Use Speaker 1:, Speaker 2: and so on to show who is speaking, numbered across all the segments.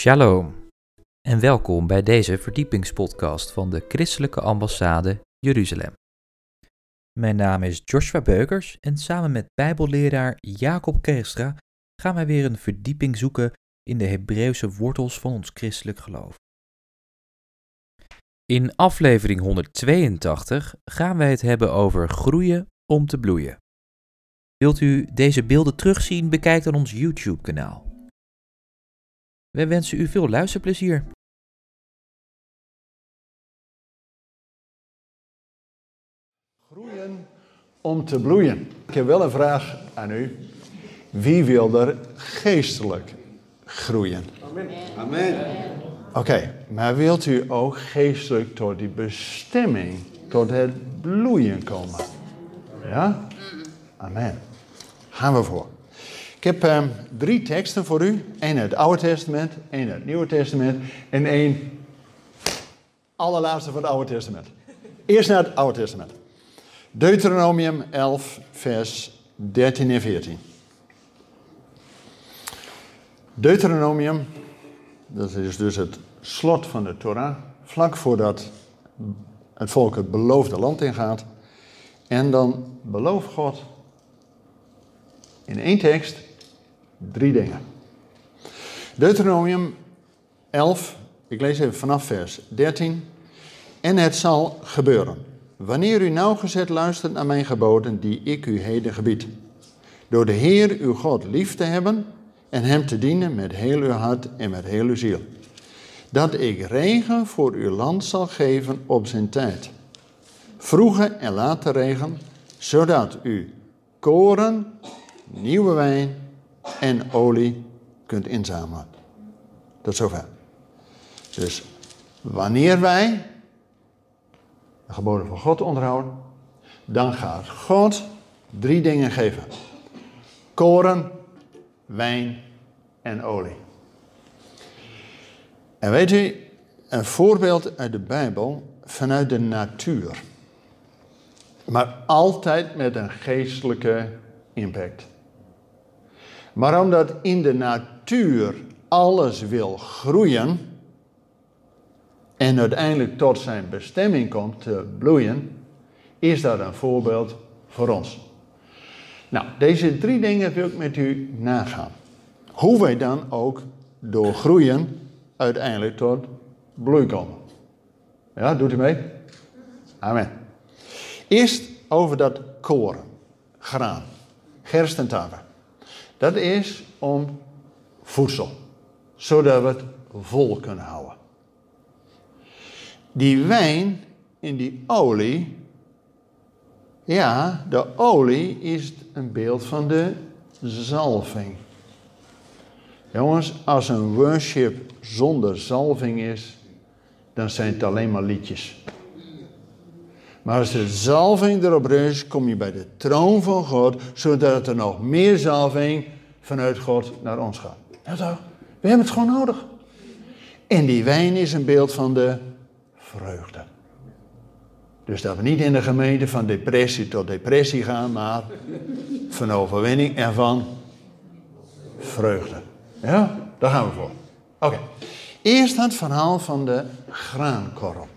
Speaker 1: Shalom en welkom bij deze verdiepingspodcast van de Christelijke Ambassade Jeruzalem. Mijn naam is Joshua Beukers en samen met Bijbelleraar Jacob Kerstra gaan wij weer een verdieping zoeken in de Hebreeuwse wortels van ons christelijk geloof. In aflevering 182 gaan wij het hebben over groeien om te bloeien. Wilt u deze beelden terugzien? Bekijk dan ons YouTube-kanaal. Wij wensen u veel luisterplezier.
Speaker 2: Groeien om te bloeien. Ik heb wel een vraag aan u. Wie wil er geestelijk groeien?
Speaker 3: Amen.
Speaker 2: Oké, maar wilt u ook geestelijk tot die bestemming, tot het bloeien komen? Ja? Amen. Gaan we voor. Ik heb ehm, drie teksten voor u. Eén uit het Oude Testament, één uit het Nieuwe Testament en één allerlaatste van het Oude Testament. Eerst naar het Oude Testament. Deuteronomium 11, vers 13 en 14. Deuteronomium, dat is dus het slot van de Torah, vlak voordat het volk het beloofde land ingaat. En dan belooft God in één tekst drie dingen. Deuteronomium 11, ik lees even vanaf vers 13. En het zal gebeuren, wanneer u nauwgezet luistert naar mijn geboden die ik u heden gebied. Door de Heer uw God lief te hebben en hem te dienen met heel uw hart en met heel uw ziel. Dat ik regen voor uw land zal geven op zijn tijd. Vroege en late regen, zodat u koren, nieuwe wijn en olie kunt inzamelen. Tot zover. Dus wanneer wij de geboden van God onderhouden, dan gaat God drie dingen geven: koren, wijn en olie. En weet u, een voorbeeld uit de Bijbel vanuit de natuur. Maar altijd met een geestelijke impact. Maar omdat in de natuur alles wil groeien en uiteindelijk tot zijn bestemming komt te bloeien, is dat een voorbeeld voor ons. Nou, deze drie dingen wil ik met u nagaan. Hoe wij dan ook door groeien uiteindelijk tot bloei komen. Ja, doet u mee? Amen. Eerst over dat koren, graan, gerst en tarwe. Dat is om voedsel, zodat we het vol kunnen houden. Die wijn en die olie, ja, de olie is een beeld van de zalving. Jongens, als een worship zonder zalving is, dan zijn het alleen maar liedjes. Maar als de zalving erop rust, kom je bij de troon van God, zodat er nog meer zalving vanuit God naar ons gaat. Ja toch? We hebben het gewoon nodig. En die wijn is een beeld van de vreugde. Dus dat we niet in de gemeente van depressie tot depressie gaan, maar van overwinning en van vreugde. Ja, daar gaan we voor. Oké. Eerst het verhaal van de graankorrel.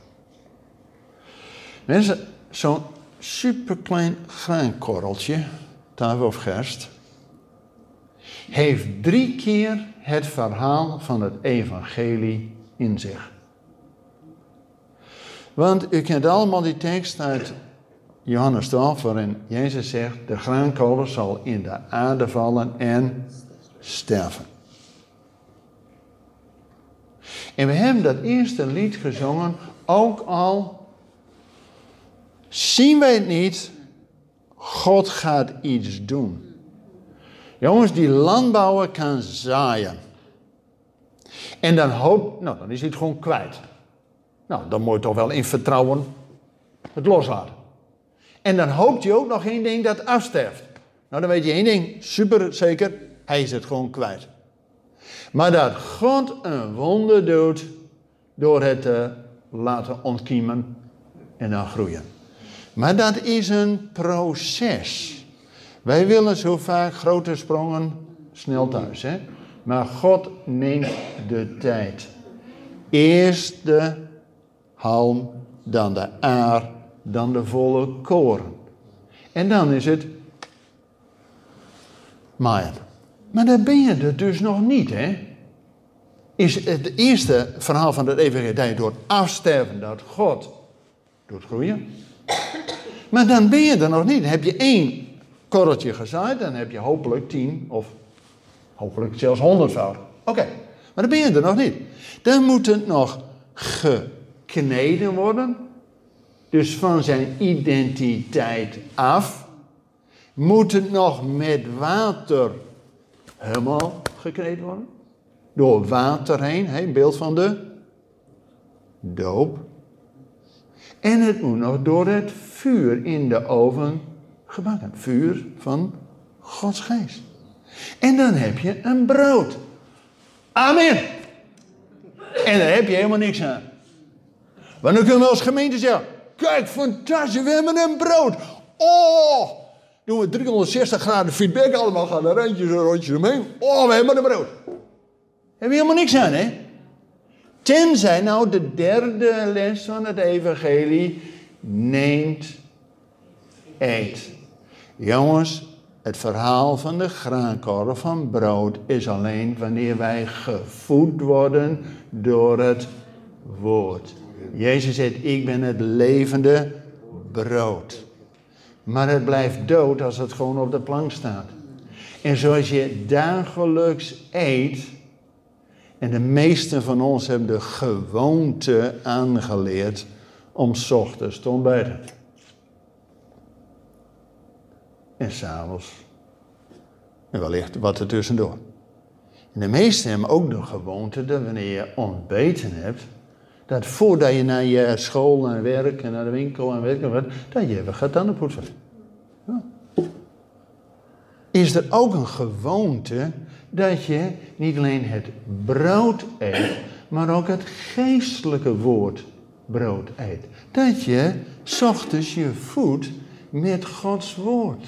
Speaker 2: Mensen, zo'n superklein graankorreltje, tarwe of gerst, heeft drie keer het verhaal van het evangelie in zich. Want u kent allemaal die tekst uit Johannes 12, waarin Jezus zegt: De graankolen zal in de aarde vallen en sterven. En we hebben dat eerste lied gezongen, ook al zien wij het niet, God gaat iets doen. Jongens, die landbouwer kan zaaien. En dan hoopt, nou dan is hij het gewoon kwijt. Nou, dan moet je toch wel in vertrouwen het loslaten. En dan hoopt hij ook nog één ding dat afsterft. Nou, dan weet je één ding, super zeker, hij is het gewoon kwijt. Maar dat God een wonder doet door het te laten ontkiemen en dan groeien. Maar dat is een proces. Wij willen zo vaak grote sprongen snel thuis. Hè? Maar God neemt de tijd. Eerst de halm, dan de aar, dan de volle koren. En dan is het maaien. Maar dan ben je er dus nog niet, hè? Is het eerste verhaal van het evangelie door afsterven dat God doet groeien. Maar dan ben je er nog niet. Heb je één korreltje gezaaid, dan heb je hopelijk tien of hopelijk zelfs honderdvoud. Oké, maar dan ben je er nog niet. Dan moet het nog gekneden worden. Dus van zijn identiteit af. Moet het nog met water helemaal gekneden worden. Door water heen, een beeld van de doop. En het moet nog door het vuur in de oven gebakken. Vuur van Gods geest. En dan heb je een brood. Amen. En daar heb je helemaal niks aan. Want dan kunnen we als gemeente zeggen: Kijk, fantastisch, we hebben een brood. Oh, doen we 360 graden feedback allemaal, gaan er randjes en rondjes omheen. Oh, we hebben een brood. Heb je helemaal niks aan, hè? Tenzij nou de derde les van het evangelie neemt, eet. Jongens, het verhaal van de graankorrel van brood is alleen wanneer wij gevoed worden door het woord. Jezus zegt, ik ben het levende brood. Maar het blijft dood als het gewoon op de plank staat. En zoals je dagelijks eet, en de meesten van ons hebben de gewoonte aangeleerd om s ochtends te ontbijten. En s'avonds. En wellicht wat er tussendoor. En de meesten hebben ook de gewoonte dat wanneer je ontbeten hebt, dat voordat je naar je school, naar werk en naar de winkel en weet ik wat, dat je even gaat tandenpoetsen. Ja. Is er ook een gewoonte dat je niet alleen het brood eet, maar ook het geestelijke woord brood eet. Dat je ochtends je voedt met Gods woord.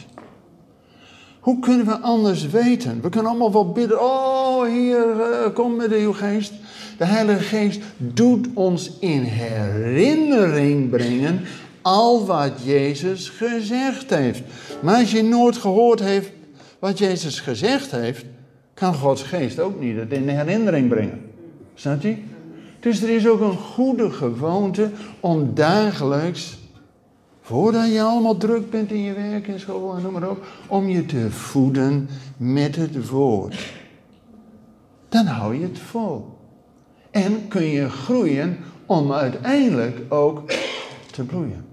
Speaker 2: Hoe kunnen we anders weten? We kunnen allemaal wel bidden. Oh, hier, uh, kom met de Heilige Geest. De Heilige Geest doet ons in herinnering brengen al wat Jezus gezegd heeft. Maar als je nooit gehoord heeft wat Jezus gezegd heeft, kan Gods geest ook niet het in herinnering brengen. Snap je? Dus er is ook een goede gewoonte om dagelijks, voordat je allemaal druk bent in je werk en school en noem maar op, om je te voeden met het woord. Dan hou je het vol. En kun je groeien om uiteindelijk ook te bloeien.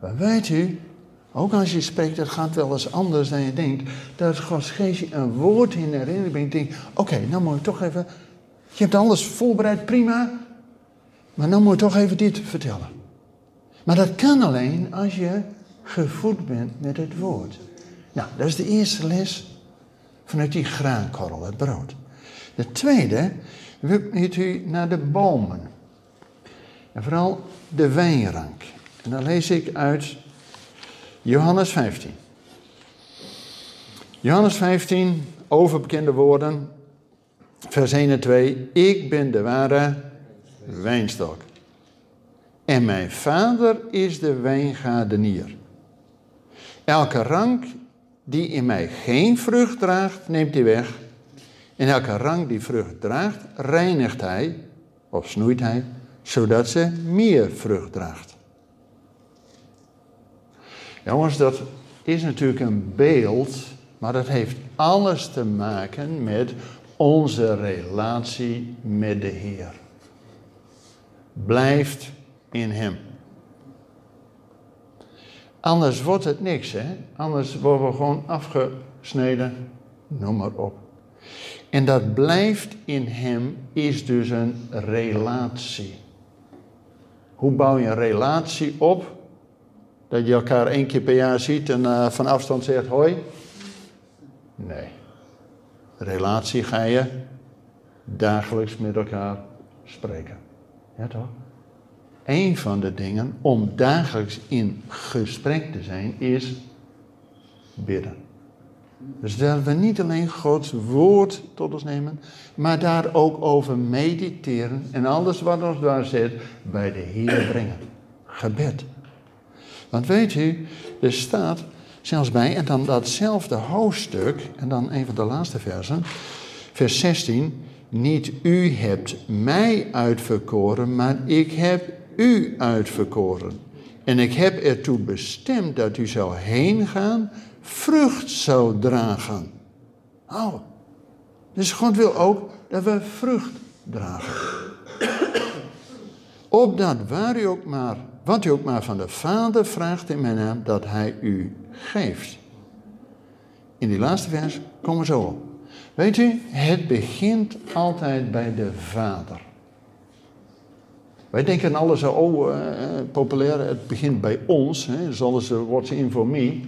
Speaker 2: Maar weet u, ook als je spreekt, dat gaat wel eens anders dan je denkt. Dat Gods geest je een woord in herinnering brengt. Denk, oké, okay, nou moet je toch even... Je hebt alles voorbereid, prima. Maar nou moet je toch even dit vertellen. Maar dat kan alleen als je gevoed bent met het woord. Nou, dat is de eerste les vanuit die graankorrel, het brood. De tweede, moet u naar de bomen. En vooral de wijnrank. En dan lees ik uit Johannes 15. Johannes 15, overbekende woorden, vers 1 en 2. Ik ben de ware wijnstok. En mijn vader is de wijngaardenier. Elke rank die in mij geen vrucht draagt, neemt hij weg. En elke rank die vrucht draagt, reinigt hij of snoeit hij, zodat ze meer vrucht draagt. Jongens, dat is natuurlijk een beeld, maar dat heeft alles te maken met onze relatie met de Heer. Blijft in Hem. Anders wordt het niks, hè? Anders worden we gewoon afgesneden, noem maar op. En dat blijft in Hem is dus een relatie. Hoe bouw je een relatie op? Dat je elkaar één keer per jaar ziet en uh, van afstand zegt hoi? Nee. Relatie ga je dagelijks met elkaar spreken. Ja toch? Een van de dingen om dagelijks in gesprek te zijn is bidden. Dus dat we niet alleen Gods woord tot ons nemen, maar daar ook over mediteren en alles wat ons daar zit bij de Heer brengen. Gebed. Want weet u, er staat zelfs bij, en dan datzelfde hoofdstuk, en dan een van de laatste versen, vers 16. Niet u hebt mij uitverkoren, maar ik heb u uitverkoren. En ik heb ertoe bestemd dat u zou heen gaan, vrucht zou dragen. Oh, dus God wil ook dat we vrucht dragen. Opdat waar u ook maar, wat u ook maar van de Vader vraagt in mijn naam, dat hij u geeft. In die laatste vers komen we zo op. Weet u, het begint altijd bij de Vader. Wij denken alles zo, uh, populair, het begint bij ons, hè, zoals ze what's in for me.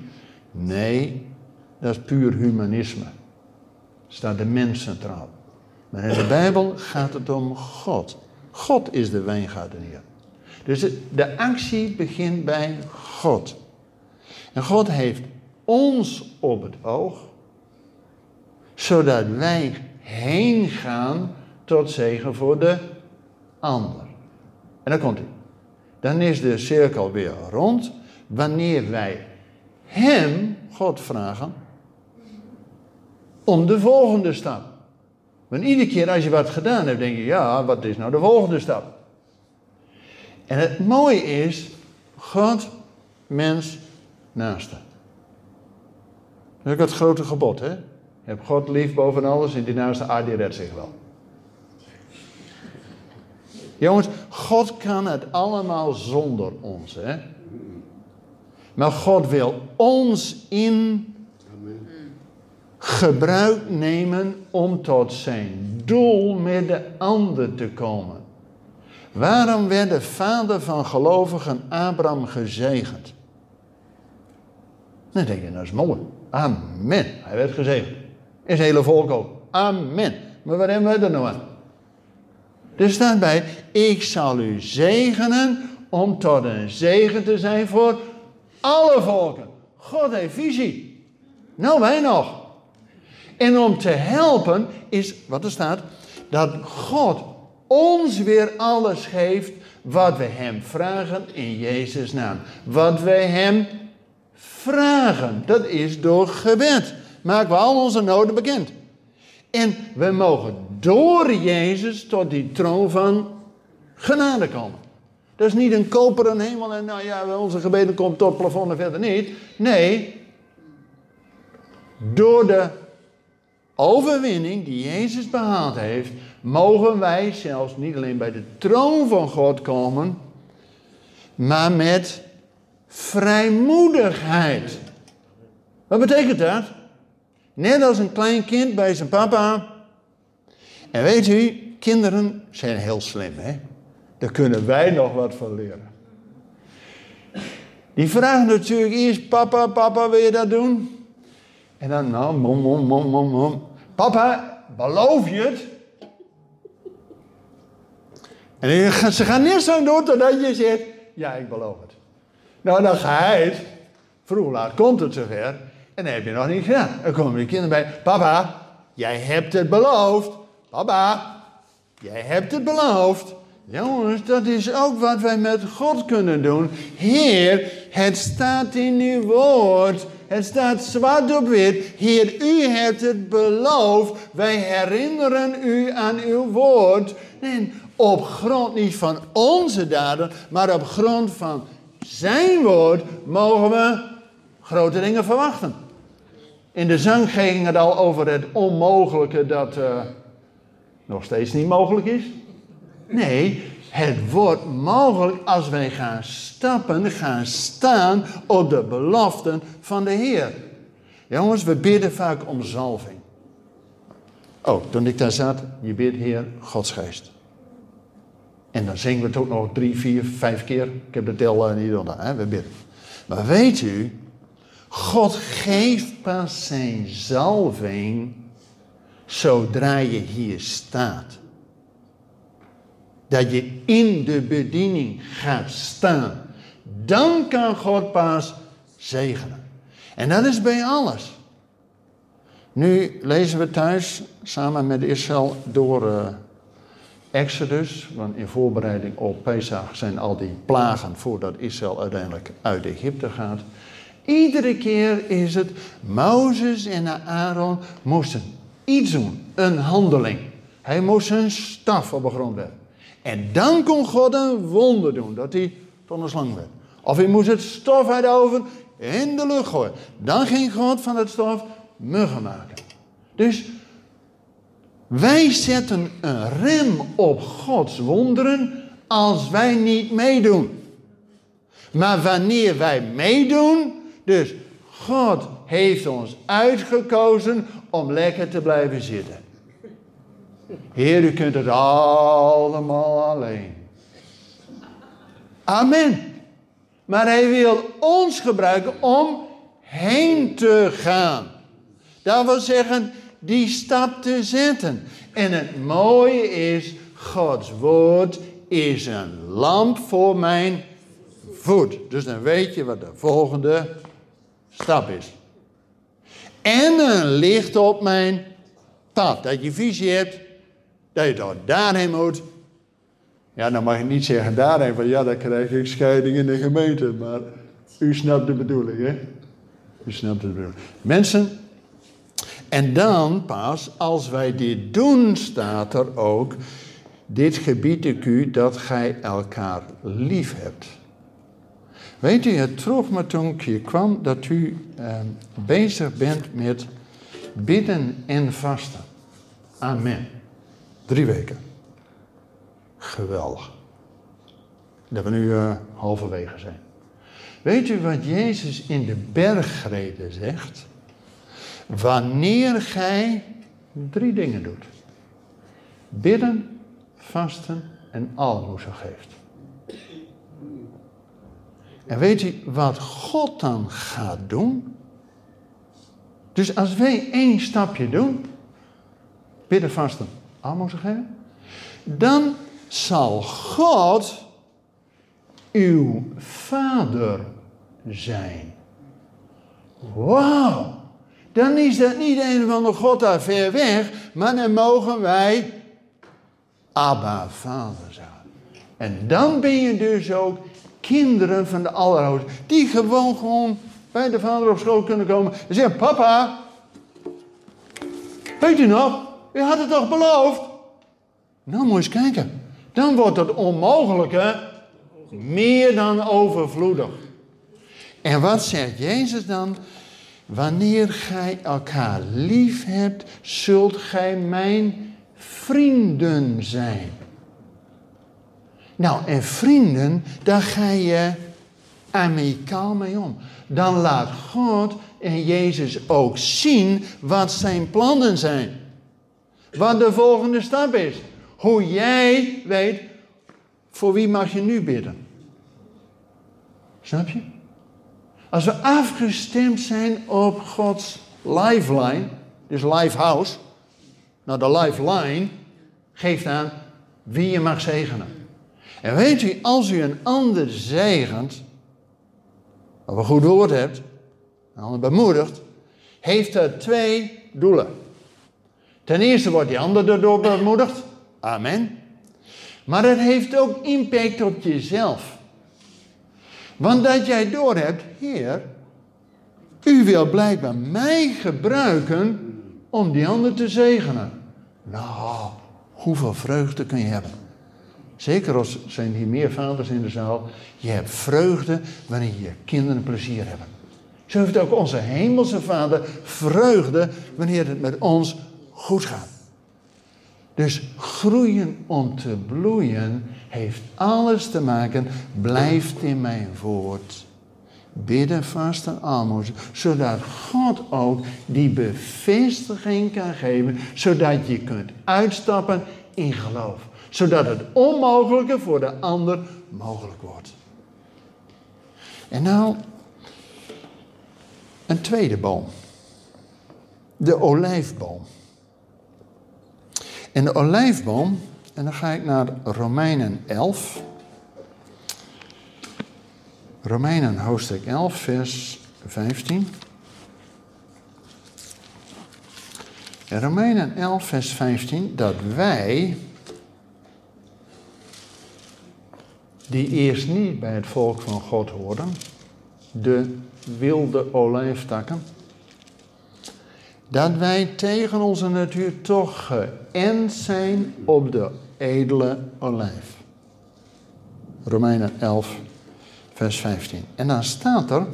Speaker 2: Nee, dat is puur humanisme. Staat de mens centraal. Maar in de Bijbel gaat het om God. God is de wijngaardenier. Dus de actie begint bij God. En God heeft ons op het oog, zodat wij heen gaan tot zegen voor de ander. En dan komt hij. Dan is de cirkel weer rond wanneer wij Hem, God, vragen om de volgende stap. Want iedere keer als je wat gedaan hebt, denk je, ja, wat is nou de volgende stap? En het mooie is, God, mens, naaste. Dat is ook het grote gebod, hè? Je hebt God lief boven alles en die naaste aard die redt zich wel. Jongens, God kan het allemaal zonder ons, hè? Maar God wil ons in gebruik nemen om tot zijn doel met de ander te komen. Waarom werd de vader van gelovigen Abraham gezegend? Dan denk je, dat is mooi. Amen. Hij werd gezegend. Is hele volk ook. Amen. Maar wat hebben we er nou aan? Er staat bij, ik zal u zegenen om tot een zegen te zijn voor alle volken. God heeft visie. Nou, wij nog. En om te helpen is, wat er staat, dat God ons weer alles geeft wat we Hem vragen in Jezus' naam. Wat wij Hem vragen, dat is door gebed. Maken we al onze noden bekend. En we mogen door Jezus tot die troon van genade komen. Dat is niet een koperen hemel en nou ja, onze gebeden komen tot plafond en verder niet. Nee, door de overwinning die Jezus behaald heeft, mogen wij zelfs niet alleen bij de troon van God komen, maar met vrijmoedigheid. Wat betekent dat? Net als een klein kind bij zijn papa. En weet u, kinderen zijn heel slim, hè? Daar kunnen wij nog wat van leren. Die vragen natuurlijk eerst, papa, papa, wil je dat doen? En dan, nou, mom, mom, mom, mom, mom. Papa, beloof je het? En ze gaan niet zo doen totdat je zegt, ja, ik beloof het. Nou, dan ga hij het. Vroeg laat komt het zover. En dan heb je nog niet gedaan. Dan komen de kinderen bij. Papa, jij hebt het beloofd. Papa, jij hebt het beloofd. Jongens, dat is ook wat wij met God kunnen doen. Heer, het staat in uw woord. Het staat zwart op wit. Heer, u hebt het beloofd. Wij herinneren u aan uw woord. En op grond niet van onze daden, maar op grond van zijn woord mogen we grote dingen verwachten. In de zang ging het al over het onmogelijke dat uh, nog steeds niet mogelijk is. Nee, het wordt mogelijk als wij gaan stappen, gaan staan op de beloften van de Heer. Jongens, we bidden vaak om zalving. Oh, toen ik daar zat, je bidt Heer, Gods geest. En dan zingen we het ook nog drie, vier, vijf keer. Ik heb de tel uh, niet onder, we bidden. Maar weet u, God geeft pas zijn zalving zodra je hier staat. Dat je in de bediening gaat staan. Dan kan God pas zegenen. En dat is bij alles. Nu lezen we thuis samen met Israël door uh, Exodus, want in voorbereiding op Pesach zijn al die plagen voordat Israël uiteindelijk uit Egypte gaat. Iedere keer is het, Mozes en Aaron moesten iets doen, een handeling. Hij moest een staf op de grond werpen. En dan kon God een wonder doen, dat hij tot een slang werd. Of hij moest het stof uit de oven in de lucht gooien. Dan ging God van het stof muggen maken. Dus wij zetten een rem op Gods wonderen als wij niet meedoen. Maar wanneer wij meedoen, dus God heeft ons uitgekozen om lekker te blijven zitten. Heer, u kunt het allemaal alleen. Amen. Maar hij wil ons gebruiken om heen te gaan. Dat wil zeggen, die stap te zetten. En het mooie is, Gods woord is een lamp voor mijn voet. Dus dan weet je wat de volgende stap is. En een licht op mijn pad. Dat je visie hebt, dat je toch daarheen moet. Ja, dan mag je niet zeggen daarheen, van ja, dan krijg ik scheiding in de gemeente. Maar u snapt de bedoeling, hè? U snapt de bedoeling. Mensen, en dan pas, als wij dit doen, staat er ook, dit gebied ik u dat gij elkaar lief hebt. Weet u, het trof me toen ik hier kwam dat u eh, bezig bent met bidden en vasten. Amen. Drie weken. Geweldig. Dat we nu uh, halverwege zijn. Weet u wat Jezus in de bergreden zegt? Wanneer gij drie dingen doet: bidden, vasten en almoezen geeft. En weet u wat God dan gaat doen? Dus als wij één stapje doen, bidden, vasten, almoezen geven, dan zal God uw vader zijn. Wauw! Dan is dat niet een van de God daar ver weg, maar dan mogen wij Abba Vader zijn. En dan ben je dus ook kinderen van de Allerhoogste, die gewoon, gewoon bij de vader op school kunnen komen en zeggen: Papa, weet u nog, u had het toch beloofd? Nou, moet eens kijken. Dan wordt het onmogelijke meer dan overvloedig. En wat zegt Jezus dan? Wanneer gij elkaar lief hebt, zult gij mijn vrienden zijn. Nou, en vrienden, daar ga je amicaal mee om. Dan laat God en Jezus ook zien wat zijn plannen zijn. Wat de volgende stap is. Hoe jij weet, voor wie mag je nu bidden? Snap je? Als we afgestemd zijn op Gods lifeline, dus house, nou de lifeline geeft aan wie je mag zegenen. En weet u, als u een ander zegent, of een goed woord hebt, een ander bemoedigt, heeft dat twee doelen. Ten eerste wordt die ander erdoor bemoedigd. Amen. Maar het heeft ook impact op jezelf. Want dat jij doorhebt, Heer, u wil blijkbaar mij gebruiken om die ander te zegenen. Nou, hoeveel vreugde kun je hebben? Zeker als zijn hier meer vaders in de zaal. Je hebt vreugde wanneer je kinderen plezier hebben. Zo heeft ook onze hemelse vader vreugde wanneer het met ons goed gaat. Dus groeien om te bloeien heeft alles te maken, blijft in mijn woord. Bidden, vasten, almoezen, zodat God ook die bevestiging kan geven, zodat je kunt uitstappen in geloof. Zodat het onmogelijke voor de ander mogelijk wordt. En nou, een tweede boom. De olijfboom. En de olijfboom, en dan ga ik naar Romeinen 11. Romeinen hoofdstuk 11, vers 15. In Romeinen 11, vers 15, dat wij, die eerst niet bij het volk van God hoorden, de wilde olijftakken, dat wij tegen onze natuur toch geënt zijn op de edele olijf. Romeinen 11, vers 15. En dan staat er,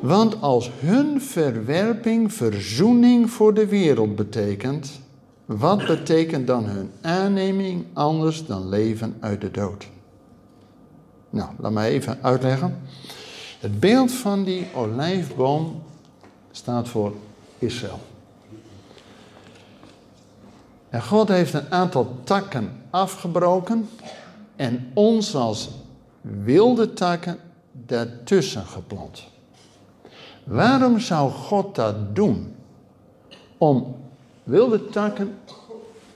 Speaker 2: want als hun verwerping verzoening voor de wereld betekent, wat betekent dan hun aanneming anders dan leven uit de dood? Nou, laat mij even uitleggen. Het beeld van die olijfboom staat voor Israël. En God heeft een aantal takken afgebroken en ons als wilde takken daartussen geplant. Waarom zou God dat doen? Om wilde takken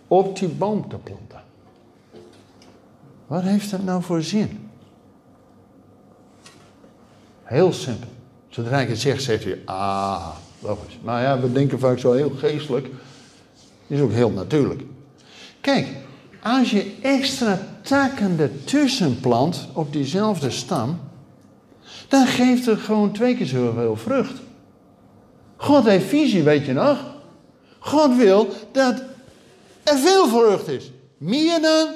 Speaker 2: op die boom te planten. Wat heeft dat nou voor zin? Heel simpel. Zodra ik het zeg, zegt u, ah, logisch. Maar ja, we denken vaak zo heel geestelijk. Is ook heel natuurlijk. Kijk, als je extra takken ertussen plant op diezelfde stam, dan geeft het gewoon twee keer zoveel vrucht. God heeft visie, weet je nog? God wil dat er veel vrucht is. Meer dan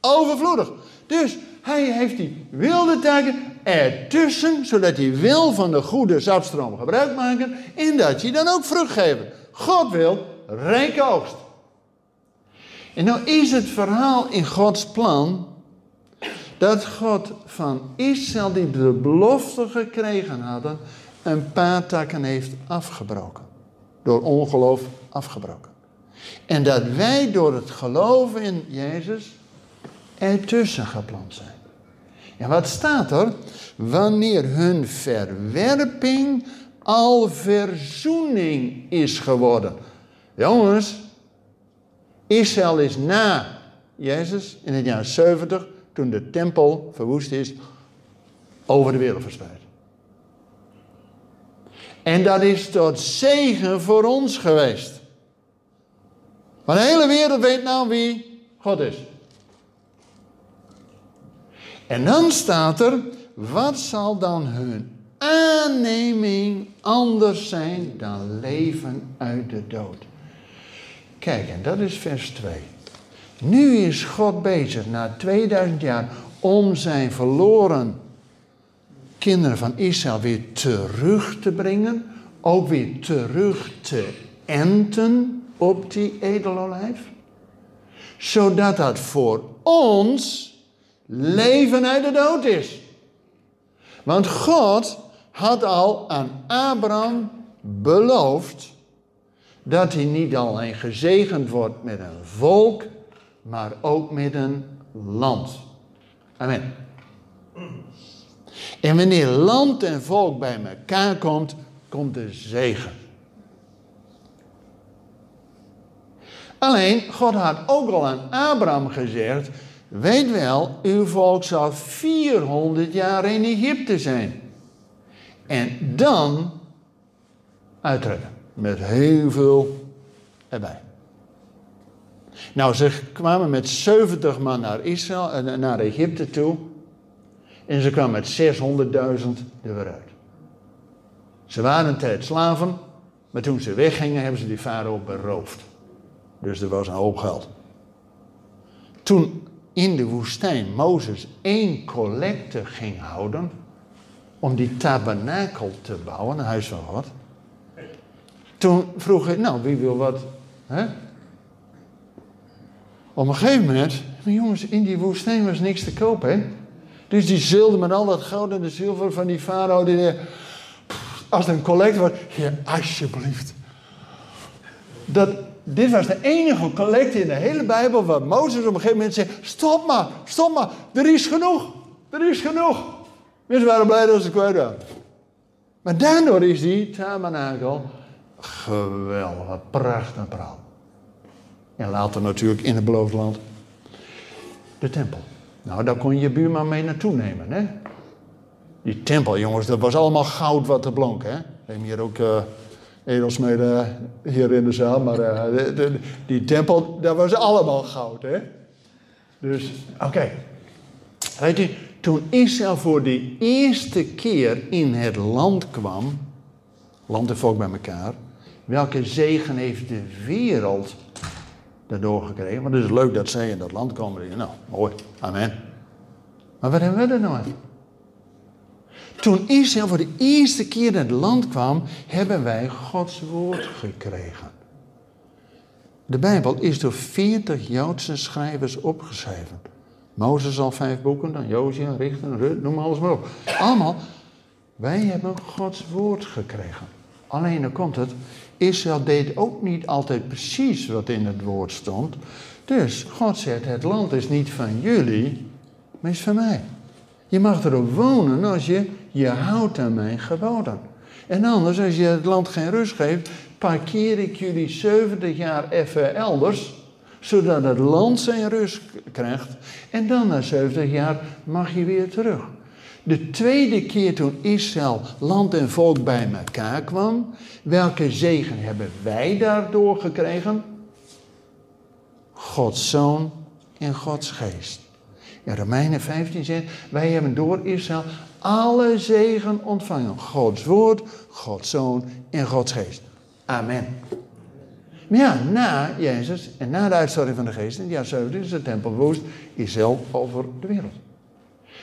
Speaker 2: overvloedig. Dus hij heeft die wilde takken ertussen, zodat hij wil van de goede zapstroom gebruik maken en dat je dan ook vrucht geeft. God wil rijke oogst. En nou is het verhaal in Gods plan dat God van Israël, die de belofte gekregen hadden, een paar takken heeft afgebroken. Door ongeloof afgebroken. En dat wij door het geloven in Jezus ertussen geplant zijn. En wat staat er? Wanneer hun verwerping al verzoening is geworden. Jongens, Israël is na Jezus in het jaar 70 toen de tempel verwoest is, over de wereld verspreid. En dat is tot zegen voor ons geweest. Want de hele wereld weet nou wie God is. En dan staat er, wat zal dan hun aanneming anders zijn dan leven uit de dood? Kijk, en dat is vers 2. Nu is God bezig, na 2000 jaar, om zijn verloren kinderen van Israël weer terug te brengen. Ook weer terug te enten op die edelolijf. Zodat dat voor ons leven uit de dood is. Want God had al aan Abraham beloofd dat hij niet alleen gezegend wordt met een volk, maar ook met een land. Amen. En wanneer land en volk bij elkaar komt, komt de zegen. Alleen, God had ook al aan Abraham gezegd: Weet wel, uw volk zal 400 jaar in Egypte zijn. En dan uittrekken. Met heel veel erbij. Nou, ze kwamen met 70 man naar Israël, en naar Egypte toe. En ze kwamen met 600.000 er weer uit. Ze waren een tijd slaven, maar toen ze weggingen hebben ze die farao beroofd. Dus er was een hoop geld. Toen in de woestijn Mozes één collecte ging houden om die tabernakel te bouwen, een huis van God. Toen vroeg hij, nou wie wil wat? Hè? Op een gegeven moment, maar jongens, in die woestijn was niks te kopen. Dus die zilde met al dat goud en de zilver van die farao. Die, als een collect wordt, ja, alsjeblieft. Dat, dit was de enige collecte in de hele Bijbel waar Mozes op een gegeven moment zei: Stop maar, stop maar, er is genoeg, er is genoeg. Mensen waren blij dat ze kwijt waren. Maar daardoor is die tabernakel geweldig, prachtig en praal. En later natuurlijk in het beloofd land de tempel. Nou, daar kon je buurman mee naartoe nemen, hè? Die tempel, jongens, dat was allemaal goud wat er blonk, hè? We hebben hier ook uh, edelsmeden hier in de zaal, maar de, die tempel, dat was allemaal goud, hè? Dus, oké. Weet je, toen Israël voor de eerste keer in het land kwam, land en volk bij elkaar, welke zegen heeft de wereld daardoor gekregen? Want het is leuk dat zij in dat land komen. Nou, mooi, amen. Maar wat hebben we er nou aan? Toen Israël voor de eerste keer in het land kwam, hebben wij Gods woord gekregen. De Bijbel is door 40 Joodse schrijvers opgeschreven. Mozes al vijf boeken, dan Josia, Richter, Rut, noem alles maar op. Allemaal, wij hebben Gods woord gekregen. Alleen dan komt het, Israël deed ook niet altijd precies wat in het woord stond. Dus God zegt, het land is niet van jullie, maar is van mij. Je mag erop wonen als je je houdt aan mijn geboden. En anders, als je het land geen rust geeft, parkeer ik jullie 70 jaar even elders, zodat het land zijn rust krijgt. En dan na 70 jaar mag je weer terug. De tweede keer toen Israël, land en volk bij elkaar kwam, welke zegen hebben wij daardoor gekregen? Gods zoon en Gods geest. Ja, Romeinen 15 zegt, wij hebben door Israël alle zegen ontvangen. Gods woord, Gods zoon en Gods geest. Amen. Maar ja, na Jezus en na de uitstorting van de geest, in het jaar 70 is de tempel woest, Israël over de wereld.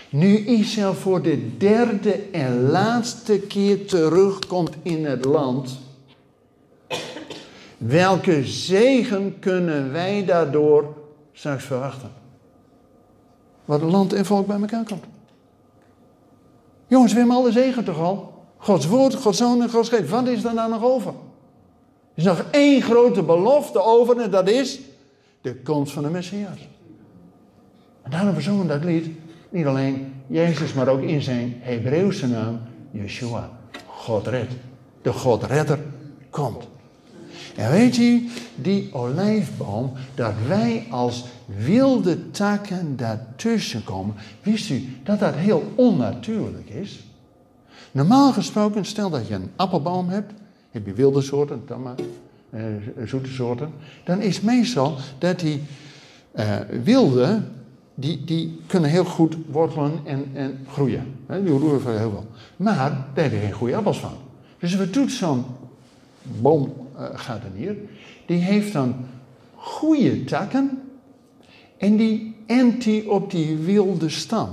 Speaker 2: Nu Israël voor de derde en laatste keer terugkomt in het land, welke zegen kunnen wij daardoor straks verwachten? Wat land en volk bij elkaar komt. Jongens, we hebben alle zegen toch al? Gods woord, Gods zoon en Gods geest. Wat is er nou nog over? Er is nog één grote belofte over en dat is de komst van de Messias. En daarom zongen dat lied niet alleen Jezus, maar ook in zijn Hebreeuwse naam Yeshua. God redt. De Godredder komt. En weet je, die olijfboom, dat wij als wilde takken daartussen komen, wist u dat dat heel onnatuurlijk is? Normaal gesproken, stel dat je een appelboom hebt, heb je wilde soorten, maar, eh, zoete soorten, dan is meestal dat die eh, wilde, die, die kunnen heel goed wortelen en, en groeien. Die roeren heel wel. Maar daar heb geen goede appels van. Dus wat doet zo'n boom uh, gaat er neer. Die heeft dan goede takken en die ent op die wilde stam.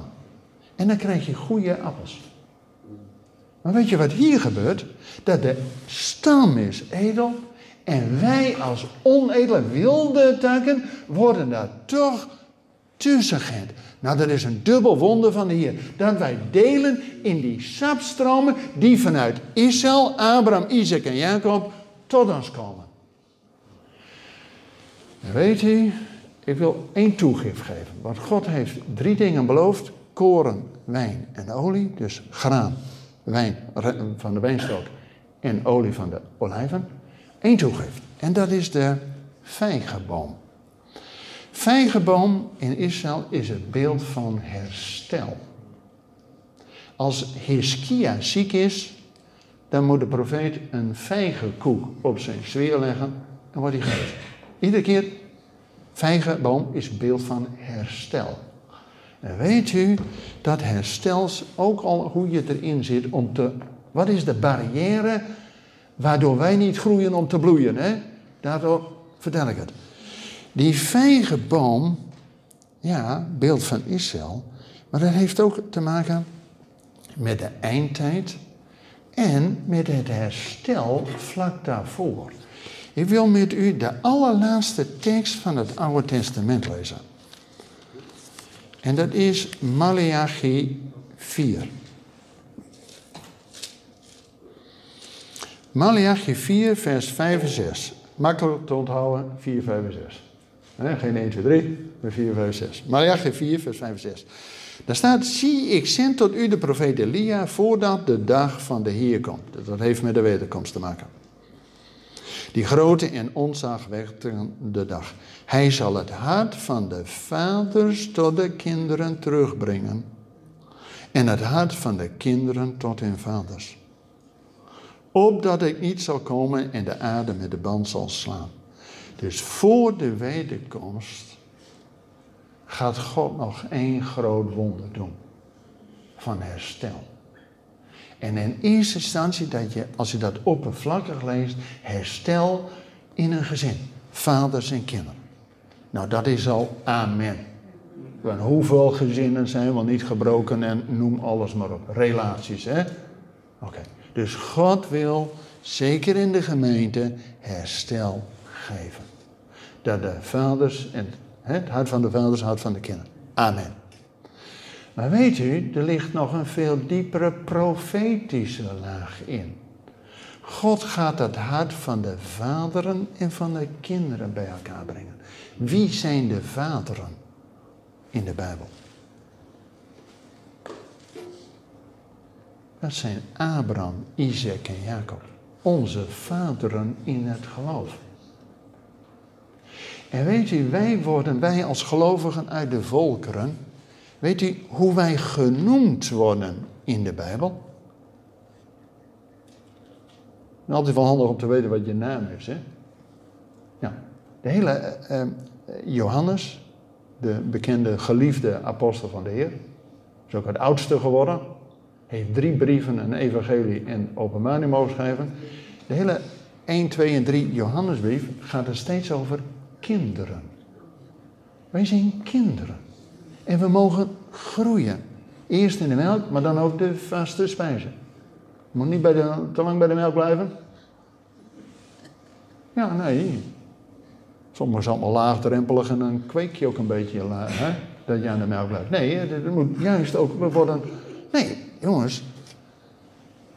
Speaker 2: En dan krijg je goede appels. Maar weet je wat hier gebeurt? Dat de stam is edel en wij als onedele wilde takken worden daar toch tussen Nou, dat is een dubbel wonder van de Heer. Dat wij delen in die sapstromen die vanuit Israël, Abraham, Isaac en Jacob tot ons komen. En weet u, ik wil één toegift geven. Want God heeft drie dingen beloofd: koren, wijn en olie. Dus graan, wijn van de wijnstok en olie van de olijven. Eén toegift. En dat is de vijgenboom. Vijgenboom in Israël is het beeld van herstel. Als Hiskia ziek is, dan moet de profeet een vijgenkoek op zijn sfeer leggen en wordt hij genezen. Iedere keer, vijgenboom is beeld van herstel. En weet u dat herstel ook al hoe je erin zit om te. Wat is de barrière waardoor wij niet groeien om te bloeien? Hè? Daardoor vertel ik het. Die vijgenboom, ja, beeld van Israël, maar dat heeft ook te maken met de eindtijd en met het herstel vlak daarvoor. Ik wil met u de allerlaatste tekst van het Oude Testament lezen. En dat is Malachi 4. Malachi 4, vers 5 en 6. Makkelijk te onthouden, 4, 5 en 6. geen 1, 2, 3, maar 4, 5 en 6. Malachi 4, vers 5 en 6. Daar staat, zie ik zend tot u de profeet Elia voordat de dag van de Heer komt. Dat heeft met de wederkomst te maken. Die grote en onzagwekkende dag. Hij zal het hart van de vaders tot de kinderen terugbrengen. En het hart van de kinderen tot hun vaders. opdat ik niet zal komen en de aarde met de band zal slaan. Dus voor de wederkomst gaat God nog één groot wonder doen van herstel. En in eerste instantie dat je, als je dat oppervlakkig leest, herstel in een gezin, vaders en kinderen. Nou, dat is al amen. Want hoeveel gezinnen zijn wel niet gebroken en noem alles maar op. Relaties, hè? Oké. Dus God wil, zeker in de gemeente, herstel geven. Dat de vaders, en het hart van de vaders, het hart van de kinderen. Amen. Maar weet u, er ligt nog een veel diepere profetische laag in. God gaat het hart van de vaderen en van de kinderen bij elkaar brengen. Wie zijn de vaderen in de Bijbel? Dat zijn Abraham, Isaac en Jacob. Onze vaderen in het geloof. En weet u, wij worden, wij als gelovigen uit de volkeren, weet u hoe wij genoemd worden in de Bijbel? Altijd wel handig om te weten wat je naam is, hè? Ja, de hele uh, Johannes, de bekende geliefde apostel van de Heer, is ook het oudste geworden, heeft drie brieven, een evangelie en openbaring mogen schrijven. De hele 1, 2 en 3 Johannesbrief gaat er steeds over kinderen. Wij zijn kinderen. En we mogen groeien. Eerst in de melk, maar dan ook de vaste spijzen. Je moet niet bij de, te lang bij de melk blijven. Ja, nee. Sommige zijn allemaal laagdrempelig en dan kweek je ook een beetje hè, dat je aan de melk blijft. Nee, het moet juist ook worden. Nee, jongens,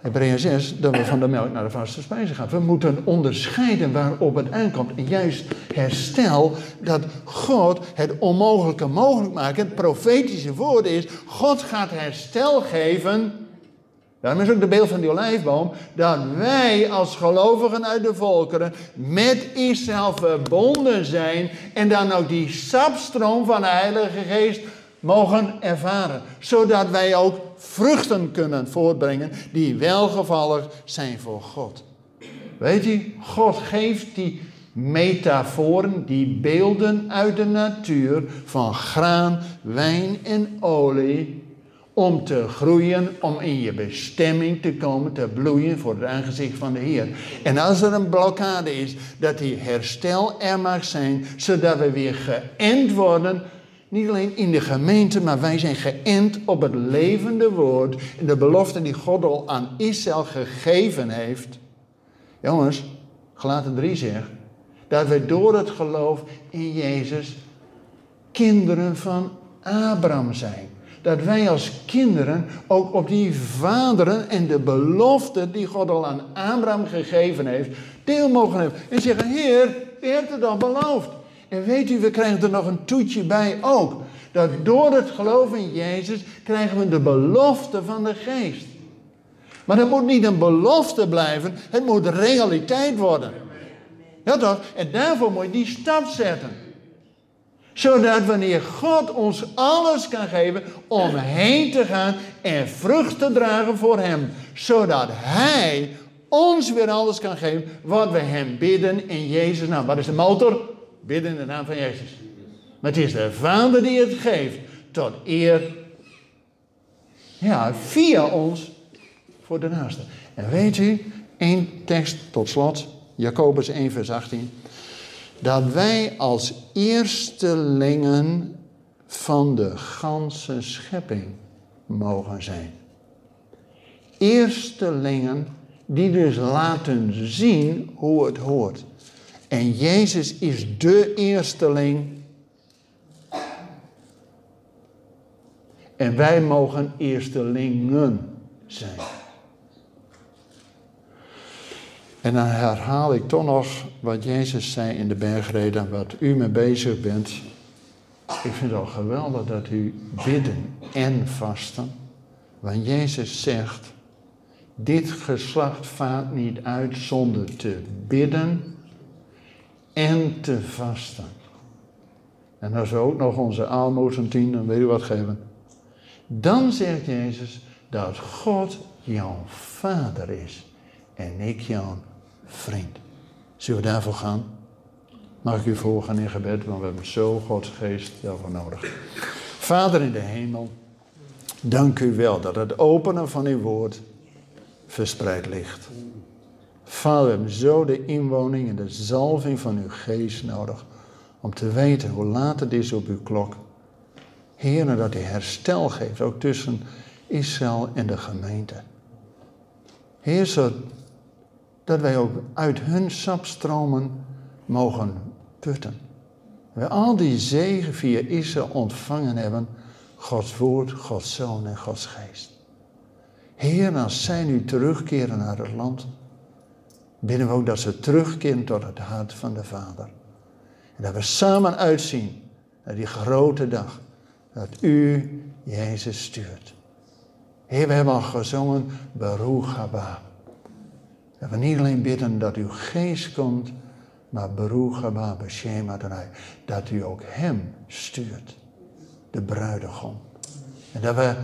Speaker 2: Hebreeën 6, dat we van de melk naar de vaste spijzen gaan. We moeten onderscheiden waarop het aankomt. En juist herstel dat God het onmogelijke mogelijk maakt. Het profetische woord is, God gaat herstel geven. Daarom is ook de beeld van die olijfboom. Dat wij als gelovigen uit de volkeren met Israël verbonden zijn. En dan ook die sapstroom van de Heilige Geest mogen ervaren. Zodat wij ook vruchten kunnen voortbrengen die welgevallig zijn voor God. Weet je, God geeft die metaforen, die beelden uit de natuur van graan, wijn en olie, om te groeien, om in je bestemming te komen, te bloeien voor het aangezicht van de Heer. En als er een blokkade is, dat die herstel er mag zijn, zodat we weer geënt worden niet alleen in de gemeente, maar wij zijn geënt op het levende woord. En de belofte die God al aan Israël gegeven heeft. Jongens, gelaten 3 zegt dat wij door het geloof in Jezus kinderen van Abraham zijn. Dat wij als kinderen ook op die vaderen en de belofte die God al aan Abraham gegeven heeft, deel mogen hebben. En zeggen, Heer, u hebt het al beloofd. En weet u, we krijgen er nog een toetje bij ook. Dat door het geloof in Jezus krijgen we de belofte van de geest. Maar dat moet niet een belofte blijven, het moet realiteit worden. Ja toch? En daarvoor moet je die stap zetten. Zodat wanneer God ons alles kan geven om heen te gaan en vrucht te dragen voor Hem. Zodat Hij ons weer alles kan geven wat we Hem bidden in Jezus naam. Wat is de motor? Bidden in de naam van Jezus. Maar het is de Vader die het geeft tot eer. Ja, via ons voor de naaste. En weet u, één tekst tot slot, Jacobus 1, vers 18. Dat wij als eerstelingen van de ganse schepping mogen zijn. Eerstelingen die dus laten zien hoe het hoort. En Jezus is de eersteling. En wij mogen eerstelingen zijn. En dan herhaal ik toch nog wat Jezus zei in de bergreden, wat u mee bezig bent. Ik vind het al geweldig dat u bidden en vasten. Want Jezus zegt, dit geslacht vaart niet uit zonder te bidden en te vasten. En als we ook nog onze aalmoes tien, dan weet u wat geven. Dan zegt Jezus dat God jouw vader is. en ik jouw vriend. Zullen we daarvoor gaan? Mag ik u voorgaan in gebed, want we hebben zo Gods geest daarvoor nodig. Vader in de hemel, dank u wel dat het openen van uw woord verspreid ligt. Vader, we zo de inwoning en de zalving van uw geest nodig om te weten hoe laat het is op uw klok. Heer, dat u herstel geeft, ook tussen Israël en de gemeente. Heer, zodat wij ook uit hun sapstromen mogen putten. We al die zegen via Israël ontvangen hebben, Gods woord, Gods zoon en Gods geest. Heer, als zij nu terugkeren naar het land, bidden we ook dat ze terugkeren tot het hart van de Vader. En dat we samen uitzien naar die grote dag dat u Jezus stuurt. Heer, we hebben al gezongen, Baruch haba. Dat we niet alleen bidden dat uw geest komt, maar Baruch haba. Dat u ook hem stuurt, de bruidegom. En dat we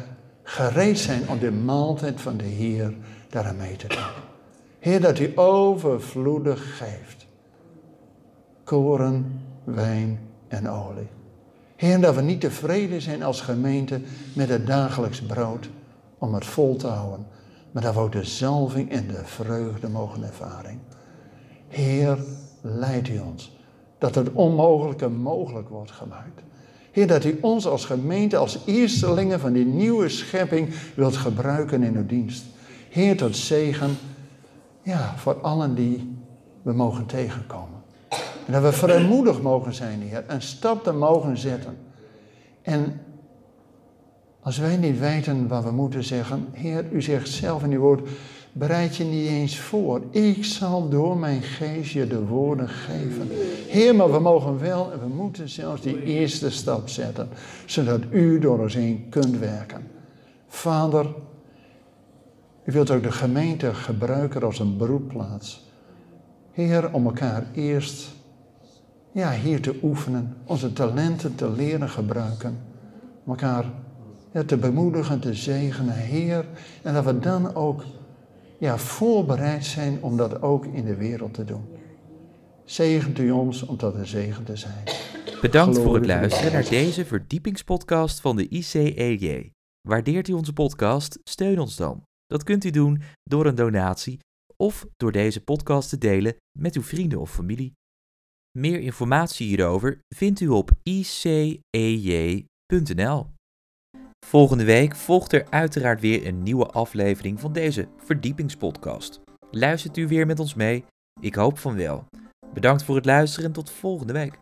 Speaker 2: gereed zijn om de maaltijd van de Heer daaraan mee te doen. Heer, dat u overvloedig geeft. Koren, wijn en olie. Heer, dat we niet tevreden zijn als gemeente met het dagelijks brood om het vol te houden, maar dat we ook de zalving en de vreugde mogen ervaren. Heer, leid u ons, dat het onmogelijke mogelijk wordt gemaakt. Heer, dat u ons als gemeente, als eerstelingen van die nieuwe schepping wilt gebruiken in uw dienst. Heer, tot zegen ja, voor allen die we mogen tegenkomen. En dat we vrijmoedig mogen zijn, Heer, een stap te mogen zetten. En als wij niet weten wat we moeten zeggen, Heer, u zegt zelf in uw woord, bereid je niet eens voor. Ik zal door mijn geest je de woorden geven. Heer, maar we mogen wel en we moeten zelfs die eerste stap zetten, zodat u door ons heen kunt werken. Vader, u wilt ook de gemeente gebruiken als een beroepplaats. Heer, om elkaar eerst ja, hier te oefenen, onze talenten te leren gebruiken, om elkaar ja, te bemoedigen, te zegenen, Heer, en dat we dan ook ja, voorbereid zijn om dat ook in de wereld te doen. Zegent u ons om tot een zegen te zijn.
Speaker 1: Bedankt voor het luisteren naar deze verdiepingspodcast van de ICEJ. Waardeert u onze podcast? Steun ons dan. Dat kunt u doen door een donatie of door deze podcast te delen met uw vrienden of familie. Meer informatie hierover vindt u op icej.nl. Volgende week volgt er uiteraard weer een nieuwe aflevering van deze verdiepingspodcast. Luistert u weer met ons mee? Ik hoop van wel. Bedankt voor het luisteren en tot volgende week.